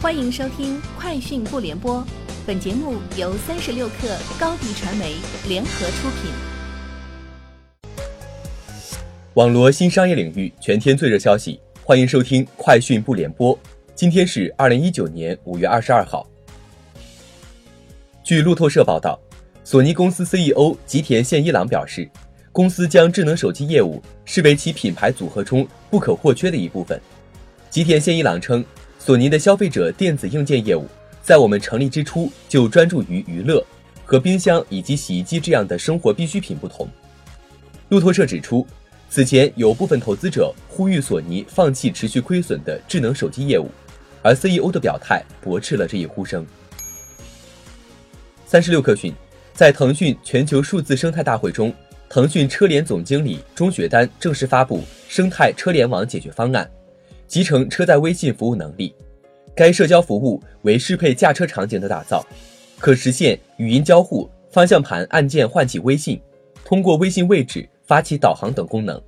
欢迎收听《快讯不联播》，本节目由三十六克高低传媒联合出品。网罗新商业领域全天最热消息，欢迎收听《快讯不联播》。今天是二零一九年五月二十二号。据路透社报道，索尼公司 CEO 吉田宪一郎表示，公司将智能手机业务视为其品牌组合中不可或缺的一部分。吉田宪一郎称。索尼的消费者电子硬件业务，在我们成立之初就专注于娱乐，和冰箱以及洗衣机这样的生活必需品不同。路透社指出，此前有部分投资者呼吁索尼放弃持续亏损的智能手机业务，而 CEO 的表态驳斥了这一呼声。三十六氪讯，在腾讯全球数字生态大会中，腾讯车联总经理钟雪丹正式发布生态车联网解决方案。集成车载微信服务能力，该社交服务为适配驾车场景的打造，可实现语音交互、方向盘按键唤起微信、通过微信位置发起导航等功能。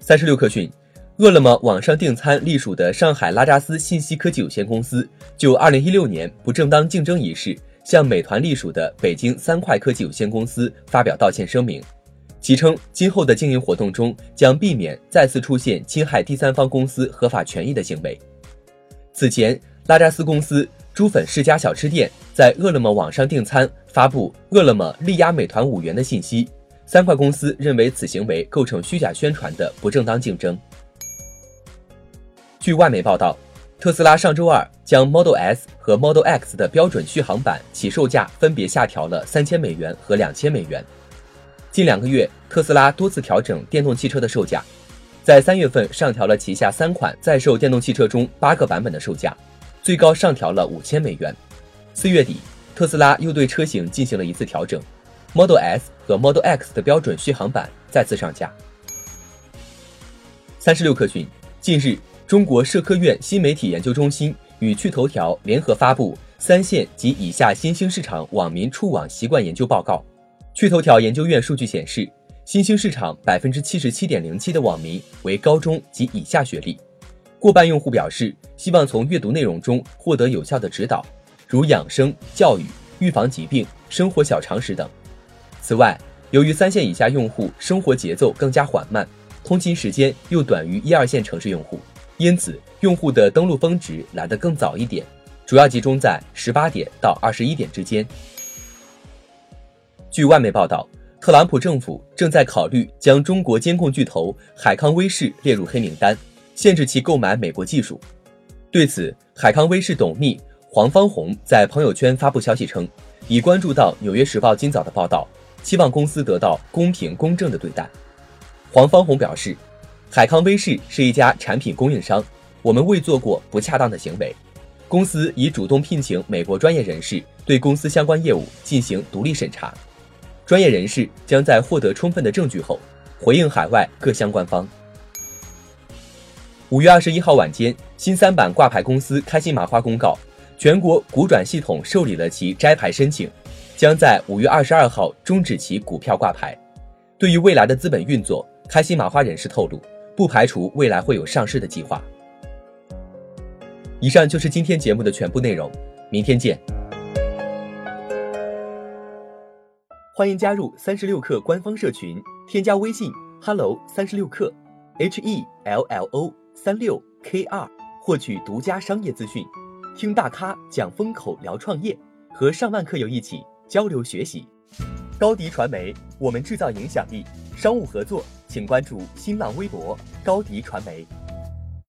三十六氪讯，饿了么网上订餐隶属的上海拉扎斯信息科技有限公司就二零一六年不正当竞争一事，向美团隶属的北京三快科技有限公司发表道歉声明。其称，今后的经营活动中将避免再次出现侵害第三方公司合法权益的行为。此前，拉扎斯公司猪粉世家小吃店在饿了么网上订餐，发布“饿了么力压美团五元”的信息，三块公司认为此行为构成虚假宣传的不正当竞争。据外媒报道，特斯拉上周二将 Model S 和 Model X 的标准续航版起售价分别下调了三千美元和两千美元。近两个月，特斯拉多次调整电动汽车的售价，在三月份上调了旗下三款在售电动汽车中八个版本的售价，最高上调了五千美元。四月底，特斯拉又对车型进行了一次调整，Model S 和 Model X 的标准续航版再次上架。三十六氪讯，近日，中国社科院新媒体研究中心与趣头条联合发布三线及以下新兴市场网民触网习惯研究报告。趣头条研究院数据显示，新兴市场百分之七十七点零七的网民为高中及以下学历，过半用户表示希望从阅读内容中获得有效的指导，如养生、教育、预防疾病、生活小常识等。此外，由于三线以下用户生活节奏更加缓慢，通勤时间又短于一二线城市用户，因此用户的登录峰值来得更早一点，主要集中在十八点到二十一点之间。据外媒报道，特朗普政府正在考虑将中国监控巨头海康威视列入黑名单，限制其购买美国技术。对此，海康威视董秘黄方红在朋友圈发布消息称，已关注到《纽约时报》今早的报道，期望公司得到公平公正的对待。黄方红表示，海康威视是一家产品供应商，我们未做过不恰当的行为。公司已主动聘请美国专业人士对公司相关业务进行独立审查。专业人士将在获得充分的证据后，回应海外各相关方。五月二十一号晚间，新三板挂牌公司开心麻花公告，全国股转系统受理了其摘牌申请，将在五月二十二号终止其股票挂牌。对于未来的资本运作，开心麻花人士透露，不排除未来会有上市的计划。以上就是今天节目的全部内容，明天见。欢迎加入三十六氪官方社群，添加微信 hello 三十六氪，h e l l o 三六 k 二，获取独家商业资讯，听大咖讲风口，聊创业，和上万客友一起交流学习。高迪传媒，我们制造影响力。商务合作，请关注新浪微博高迪传媒。